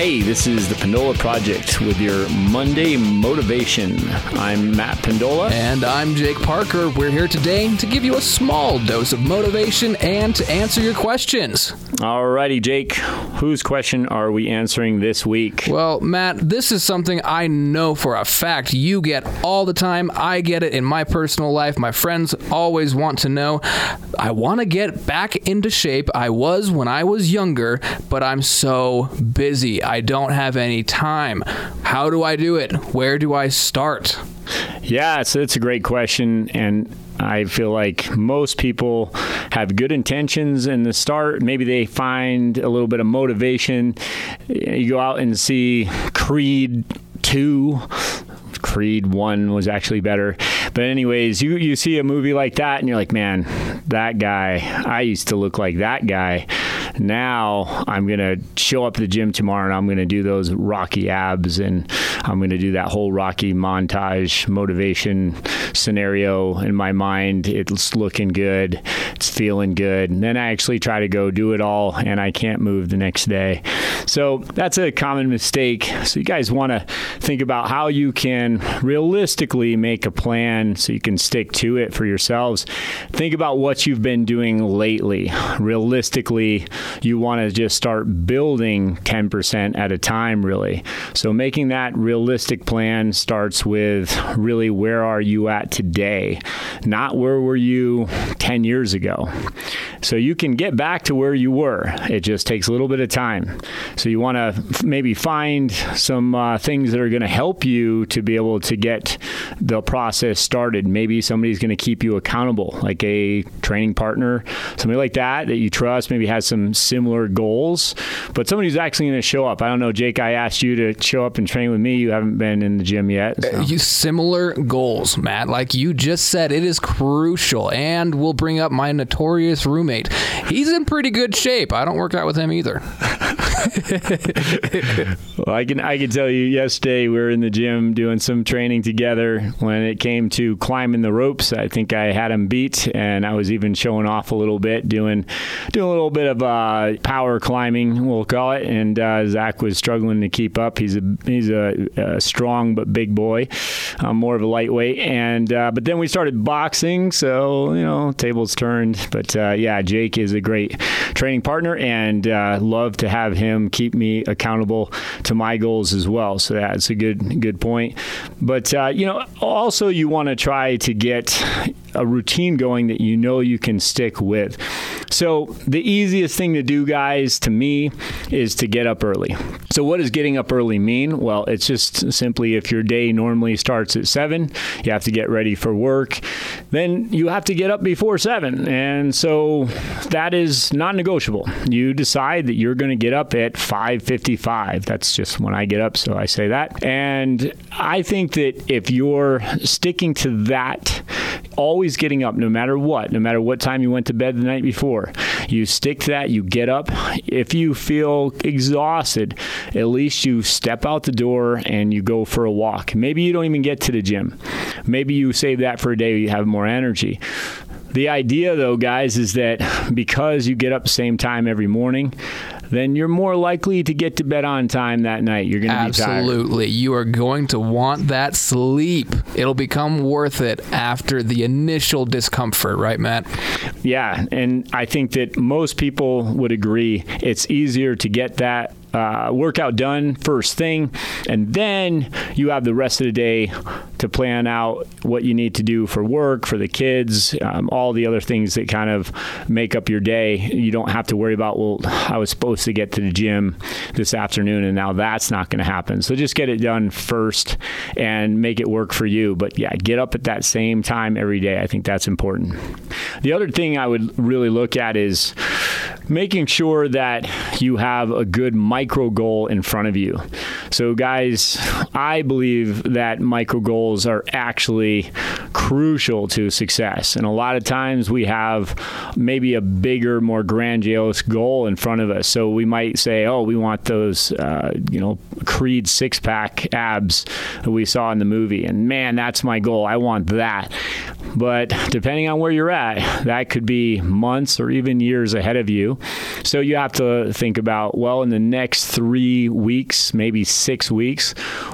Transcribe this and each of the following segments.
Hey, this is the Pendola Project with your Monday motivation. I'm Matt Pendola. And I'm Jake Parker. We're here today to give you a small dose of motivation and to answer your questions. All righty, Jake, whose question are we answering this week? Well, Matt, this is something I know for a fact you get all the time. I get it in my personal life. My friends always want to know. I want to get back into shape I was when I was younger, but I'm so busy. I don't have any time. How do I do it? Where do I start? Yeah, so it's a great question. And I feel like most people have good intentions in the start. Maybe they find a little bit of motivation. You go out and see Creed 2 Creed 1 was actually better. But anyways, you you see a movie like that and you're like, "Man, that guy, I used to look like that guy." Now, I'm going to show up the gym tomorrow and I'm going to do those rocky abs and I'm going to do that whole rocky montage motivation scenario in my mind. It's looking good. It's feeling good. And then I actually try to go do it all and I can't move the next day. So, that's a common mistake. So, you guys want to think about how you can realistically make a plan so you can stick to it for yourselves. Think about what you've been doing lately. Realistically, you want to just start building 10% at a time, really. So, making that realistic plan starts with really where are you at today, not where were you 10 years ago. So, you can get back to where you were. It just takes a little bit of time. So, you want to maybe find some uh, things that are going to help you to be able to get the process started. Maybe somebody's going to keep you accountable, like a training partner, somebody like that that you trust, maybe has some similar goals, but somebody who's actually going to show up. I don't know, Jake. I asked you to show up and train with me. You haven't been in the gym yet. So. You similar goals, Matt. Like you just said, it is crucial. And we'll bring up my notorious roommate. He's in pretty good shape. I don't work out with him either. well, I can I can tell you. Yesterday we were in the gym doing some training together. When it came to climbing the ropes, I think I had him beat, and I was even showing off a little bit, doing doing a little bit of uh, power climbing, we'll call it. And uh, Zach was struggling to keep up. He's a he's a, a strong but big boy, um, more of a lightweight. And uh, but then we started boxing, so you know tables turned. But uh, yeah, Jake is a great training partner, and uh, love to have him keep me accountable to my goals as well. So that's a good good point. But uh, you know, also you want to try to get a routine going that you know you can stick with. So the easiest thing to do, guys, to me, is to get up early. So what does getting up early mean? Well, it's just simply if your day normally starts at seven, you have to get ready for work. Then you have to get up before seven, and so that is non-negotiable. You decide that you're going to get up at 5:55. That's just when I get up, so I say that. And I think that if you're sticking to that always getting up no matter what, no matter what time you went to bed the night before. You stick to that, you get up. If you feel exhausted, at least you step out the door and you go for a walk. Maybe you don't even get to the gym. Maybe you save that for a day you have more energy. The idea, though, guys, is that because you get up the same time every morning, then you're more likely to get to bed on time that night. You're going to be tired. Absolutely. You are going to want that sleep. It'll become worth it after the initial discomfort, right, Matt? Yeah. And I think that most people would agree it's easier to get that uh, workout done first thing, and then you have the rest of the day to plan out what you need to do for work, for the kids, um, all the other things that kind of make up your day. You don't have to worry about, well, I was supposed to get to the gym this afternoon, and now that's not going to happen. So just get it done first and make it work for you. But yeah, get up at that same time every day. I think that's important. The other thing I would really look at is making sure that you have a good micro goal in front of you. So, guys, I believe that micro goals are actually crucial to success. And a lot of times we have maybe a bigger, more grandiose goal in front of us. So we might say, oh, we want those, uh, you know, Creed six pack abs that we saw in the movie. And man, that's my goal. I want that. But depending on where you're at, that could be months or even years ahead of you. So you have to think about, well, in the next three weeks, maybe six weeks,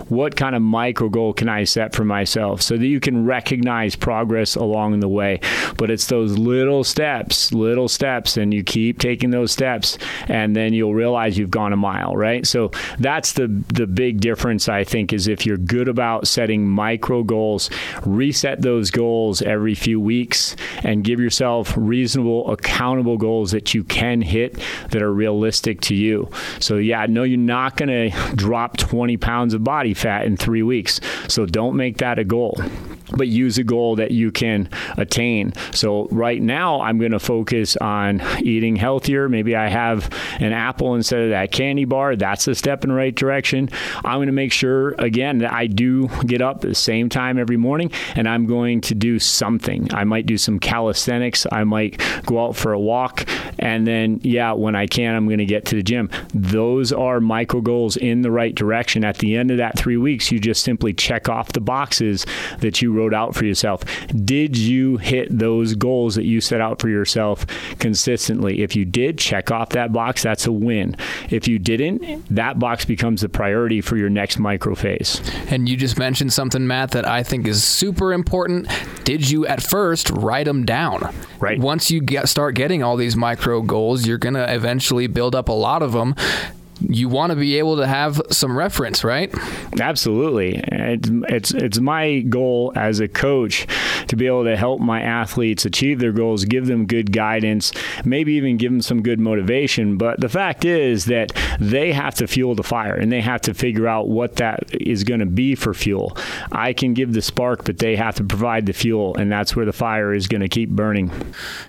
what kind of micro goal can I set for myself so that you can recognize progress along the way? But it's those little steps, little steps, and you keep taking those steps, and then you'll realize you've gone a mile, right? So that's the the big difference, I think, is if you're good about setting micro goals, reset those goals every few weeks and give yourself reasonable, accountable goals that you can hit that are realistic to you. So, yeah, no, you're not going to drop 20 pounds of body fat in three weeks. So, don't make that a goal but use a goal that you can attain. So right now I'm going to focus on eating healthier. Maybe I have an apple instead of that candy bar. That's a step in the right direction. I'm going to make sure again that I do get up at the same time every morning and I'm going to do something. I might do some calisthenics. I might go out for a walk and then yeah, when I can I'm going to get to the gym. Those are micro goals in the right direction. At the end of that 3 weeks, you just simply check off the boxes that you wrote out for yourself. Did you hit those goals that you set out for yourself consistently? If you did, check off that box. That's a win. If you didn't, that box becomes the priority for your next micro phase. And you just mentioned something, Matt, that I think is super important. Did you at first write them down? Right. Once you get start getting all these micro goals, you're going to eventually build up a lot of them you want to be able to have some reference, right? Absolutely. It's, it's, it's my goal as a coach to be able to help my athletes achieve their goals, give them good guidance, maybe even give them some good motivation. But the fact is that they have to fuel the fire and they have to figure out what that is going to be for fuel. I can give the spark, but they have to provide the fuel, and that's where the fire is going to keep burning.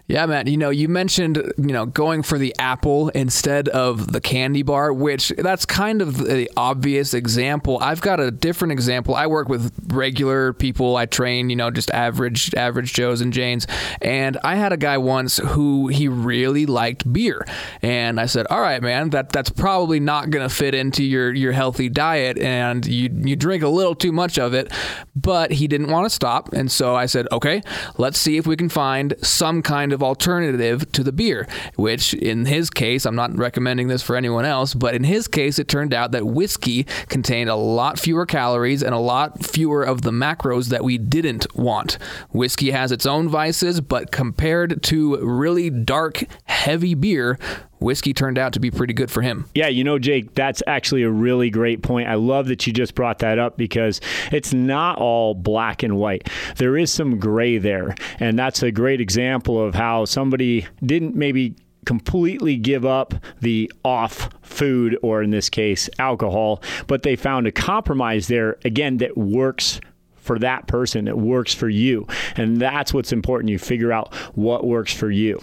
Yeah, Matt. You know, you mentioned you know going for the apple instead of the candy bar which that's kind of the obvious example. I've got a different example. I work with regular people. I train, you know, just average average Joes and Janes. And I had a guy once who he really liked beer. And I said, "All right, man, that that's probably not going to fit into your your healthy diet and you you drink a little too much of it." But he didn't want to stop, and so I said, "Okay, let's see if we can find some kind of alternative to the beer." Which in his case, I'm not recommending this for anyone else, but but in his case, it turned out that whiskey contained a lot fewer calories and a lot fewer of the macros that we didn't want. Whiskey has its own vices, but compared to really dark, heavy beer, whiskey turned out to be pretty good for him. Yeah, you know, Jake, that's actually a really great point. I love that you just brought that up because it's not all black and white. There is some gray there. And that's a great example of how somebody didn't maybe completely give up the off food, or in this case, alcohol, but they found a compromise there, again, that works for that person. It works for you. And that's what's important. You figure out what works for you.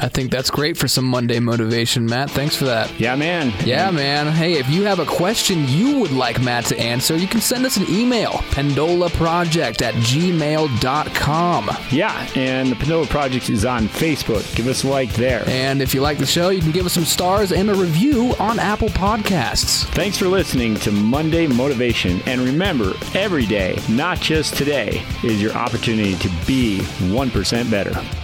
I think that's great for some Monday motivation, Matt. Thanks for that. Yeah, man. Yeah, man. Hey, if you have a question you would like Matt to answer, you can send us an email, pendolaproject at gmail.com. Yeah, and the Pendola Project is on Facebook. Give us a like there. And if you like the show, you can give us some stars and a review on Apple Podcasts. Thanks for listening to Monday Motivation. And remember, every day, not just today, is your opportunity to be 1% better.